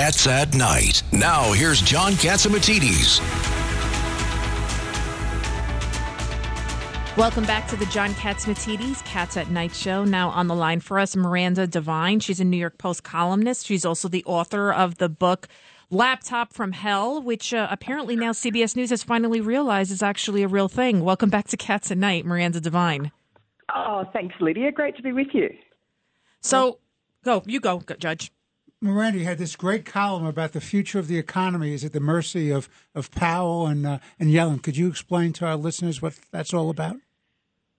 Cats at Night. Now, here's John Catsimatidis. Welcome back to the John Catsimatidis Cats at Night show. Now on the line for us, Miranda Devine. She's a New York Post columnist. She's also the author of the book Laptop from Hell, which uh, apparently now CBS News has finally realized is actually a real thing. Welcome back to Cats at Night, Miranda Devine. Oh, thanks, Lidia. Great to be with you. So, go. You go, Judge. Miranda, had this great column about the future of the economy is at the mercy of, of Powell and, uh, and Yellen. Could you explain to our listeners what that's all about?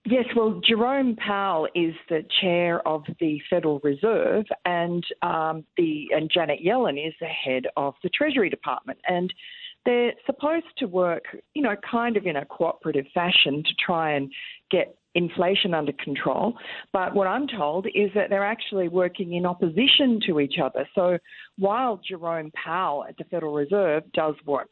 Yes, well, Jerome Powell is the chair of the Federal Reserve, and um, the and Janet Yellen is the head of the Treasury Department, and they're supposed to work, you know, kind of in a cooperative fashion to try and get inflation under control. But what I'm told is that they're actually working in opposition to each other. So while Jerome Powell at the Federal Reserve does what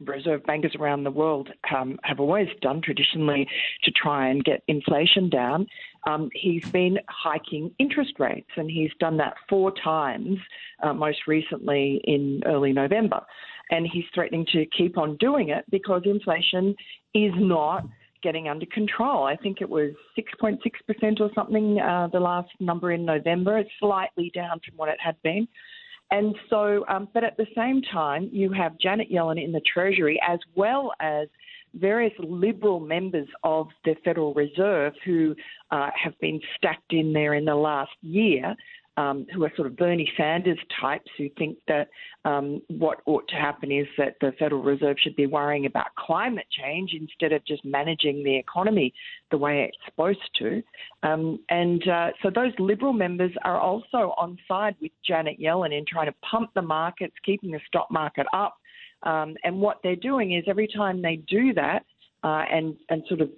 reserve bankers around the world um, have always done traditionally to try and get inflation down. Um, he's been hiking interest rates, and he's done that four times, uh, most recently in early November. And he's threatening to keep on doing it because inflation is not getting under control. I think it was 6.6% or something, uh, the last number in November. It's slightly down from what it had been. And so, um, but at the same time, you have Janet Yellen in the Treasury as well as various liberal members of the Federal Reserve who uh, have been stacked in there in the last year um, who are sort of Bernie Sanders types who think that um, what ought to happen is that the Federal Reserve should be worrying about climate change instead of just managing the economy the way it's supposed to. Um, and uh, so those Liberal members are also on side with Janet Yellen in trying to pump the markets, keeping the stock market up. Um, and what they're doing is every time they do that, uh, and and sort of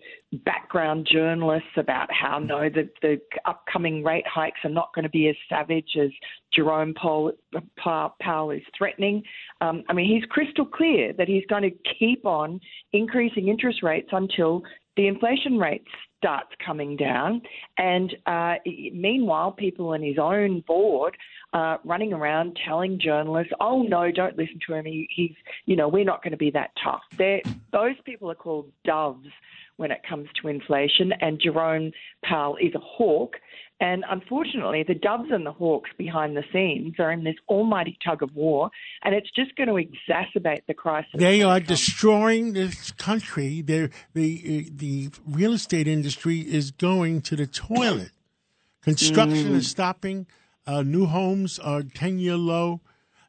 background journalists about how no the the upcoming rate hikes are not going to be as savage as Jerome Powell, Powell is threatening. Um, I mean, he's crystal clear that he's going to keep on increasing interest rates until the inflation rate starts coming down. And uh, meanwhile, people in his own board uh, running around telling journalists, "Oh no, don't listen to him. He, he's, you know, we're not going to be that tough." They're, those people are called doves when it comes to inflation, and Jerome Powell is a hawk. And unfortunately, the doves and the hawks behind the scenes are in this almighty tug of war, and it's just going to exacerbate the crisis. They are destroying this country. They're, the the real estate industry is going to the toilet. Construction mm. is stopping. Uh, new homes are ten year low,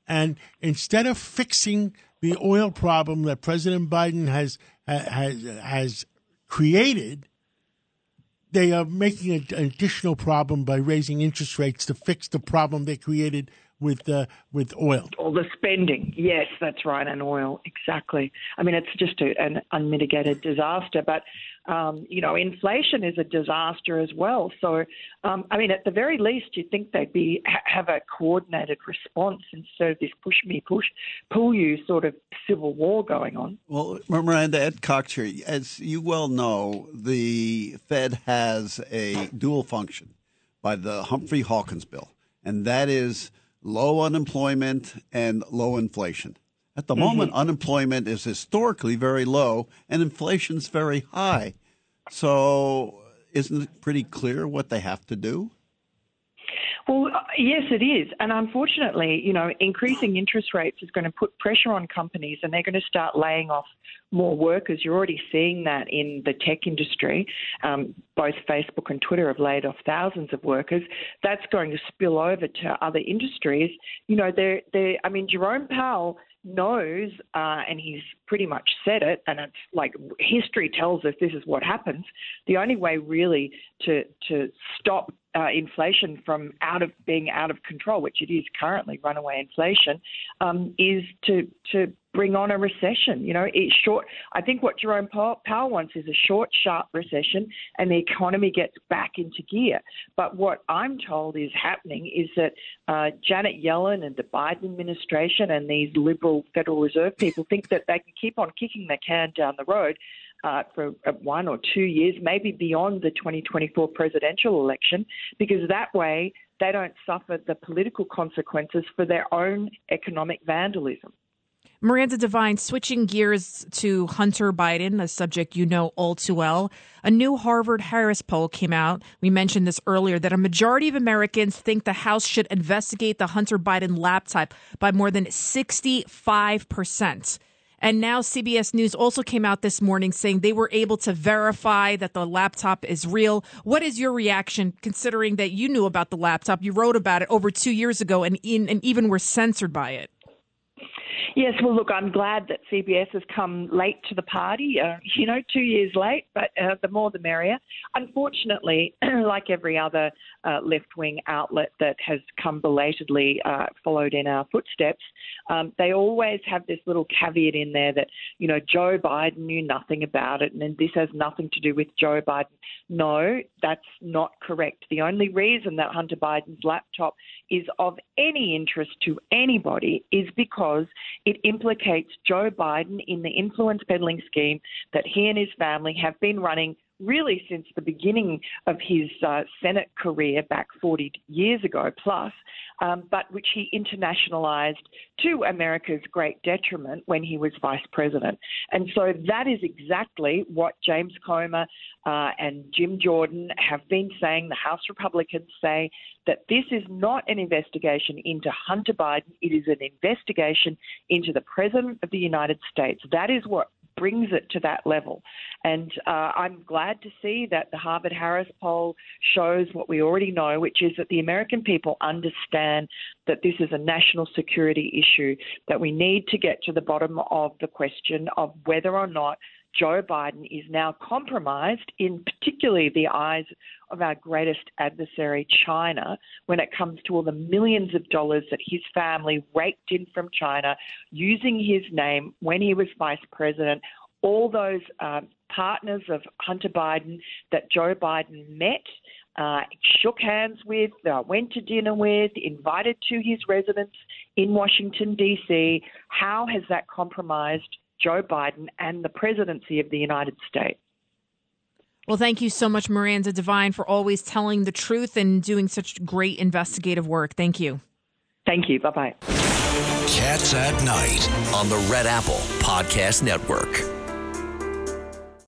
and instead of fixing the oil problem that President Biden has has has created, they are making an additional problem by raising interest rates to fix the problem they created with uh, with oil. All the spending, yes, that's right, and oil, exactly. I mean, it's just a, an unmitigated disaster. But um, you know, inflation is a disaster as well. So, um, I mean, at the very least, you'd think they'd be have a coordinated response instead of this push me, push, pull you sort of civil war going on. Well, Miranda Ed Cox here, as you well know, the Fed has a dual function by the Humphrey Hawkins bill, and that is low unemployment and low inflation. At the mm-hmm. moment, unemployment is historically very low and inflation's very high. So, isn't it pretty clear what they have to do? Well, uh, yes, it is. And unfortunately, you know, increasing interest rates is going to put pressure on companies and they're going to start laying off more workers. You're already seeing that in the tech industry. Um, both Facebook and Twitter have laid off thousands of workers. That's going to spill over to other industries. You know, they're, they're, I mean, Jerome Powell knows, uh, and he's pretty much said it, and it's like history tells us this is what happens. The only way really to to stop uh, inflation from out of being out of control, which it is currently, runaway inflation, um, is to to bring on a recession. You know, it's short. I think what Jerome Powell wants is a short, sharp recession, and the economy gets back into gear. But what I'm told is happening is that uh, Janet Yellen and the Biden administration and these liberal Federal Reserve people think that they can keep on kicking the can down the road uh, for uh, one or two years, maybe beyond the 2024 presidential election, because that way they don't suffer the political consequences for their own economic vandalism. Miranda Devine, switching gears to Hunter Biden, a subject you know all too well. A new Harvard Harris poll came out. We mentioned this earlier that a majority of Americans think the House should investigate the Hunter Biden laptop by more than 65%. And now CBS News also came out this morning saying they were able to verify that the laptop is real. What is your reaction considering that you knew about the laptop? You wrote about it over two years ago and, in, and even were censored by it. Yes, well, look, I'm glad that CBS has come late to the party. Uh, you know, two years late, but uh, the more the merrier. Unfortunately, like every other uh, left wing outlet that has come belatedly uh, followed in our footsteps, um, they always have this little caveat in there that, you know, Joe Biden knew nothing about it and this has nothing to do with Joe Biden. No, that's not correct. The only reason that Hunter Biden's laptop is of any interest to anybody is because it implicates Joe Biden in the influence peddling scheme that he and his family have been running really since the beginning of his uh, Senate career back 40 years ago plus, um, but which he internationalized to America's great detriment when he was vice president. And so that is exactly what James Comer uh, and Jim Jordan have been saying. The House Republicans say that this is not an investigation into Hunter Biden, it is an investigation into the President of the United States. That is what brings it to that level. And uh, I'm glad to see that the Harvard Harris poll shows what we already know, which is that the American people understand that this is a national security issue, that we need to get to the bottom of the question of whether or not Joe Biden is now compromised in particularly the eyes of our greatest adversary, China, when it comes to all the millions of dollars that his family raked in from China using his name when he was vice president. All those uh, partners of Hunter Biden that Joe Biden met, uh, shook hands with, uh, went to dinner with, invited to his residence in Washington, D.C. How has that compromised Joe Biden and the presidency of the United States. Well, thank you so much, Miranda Devine, for always telling the truth and doing such great investigative work. Thank you. Thank you. Bye bye. Cats at Night on the Red Apple Podcast Network.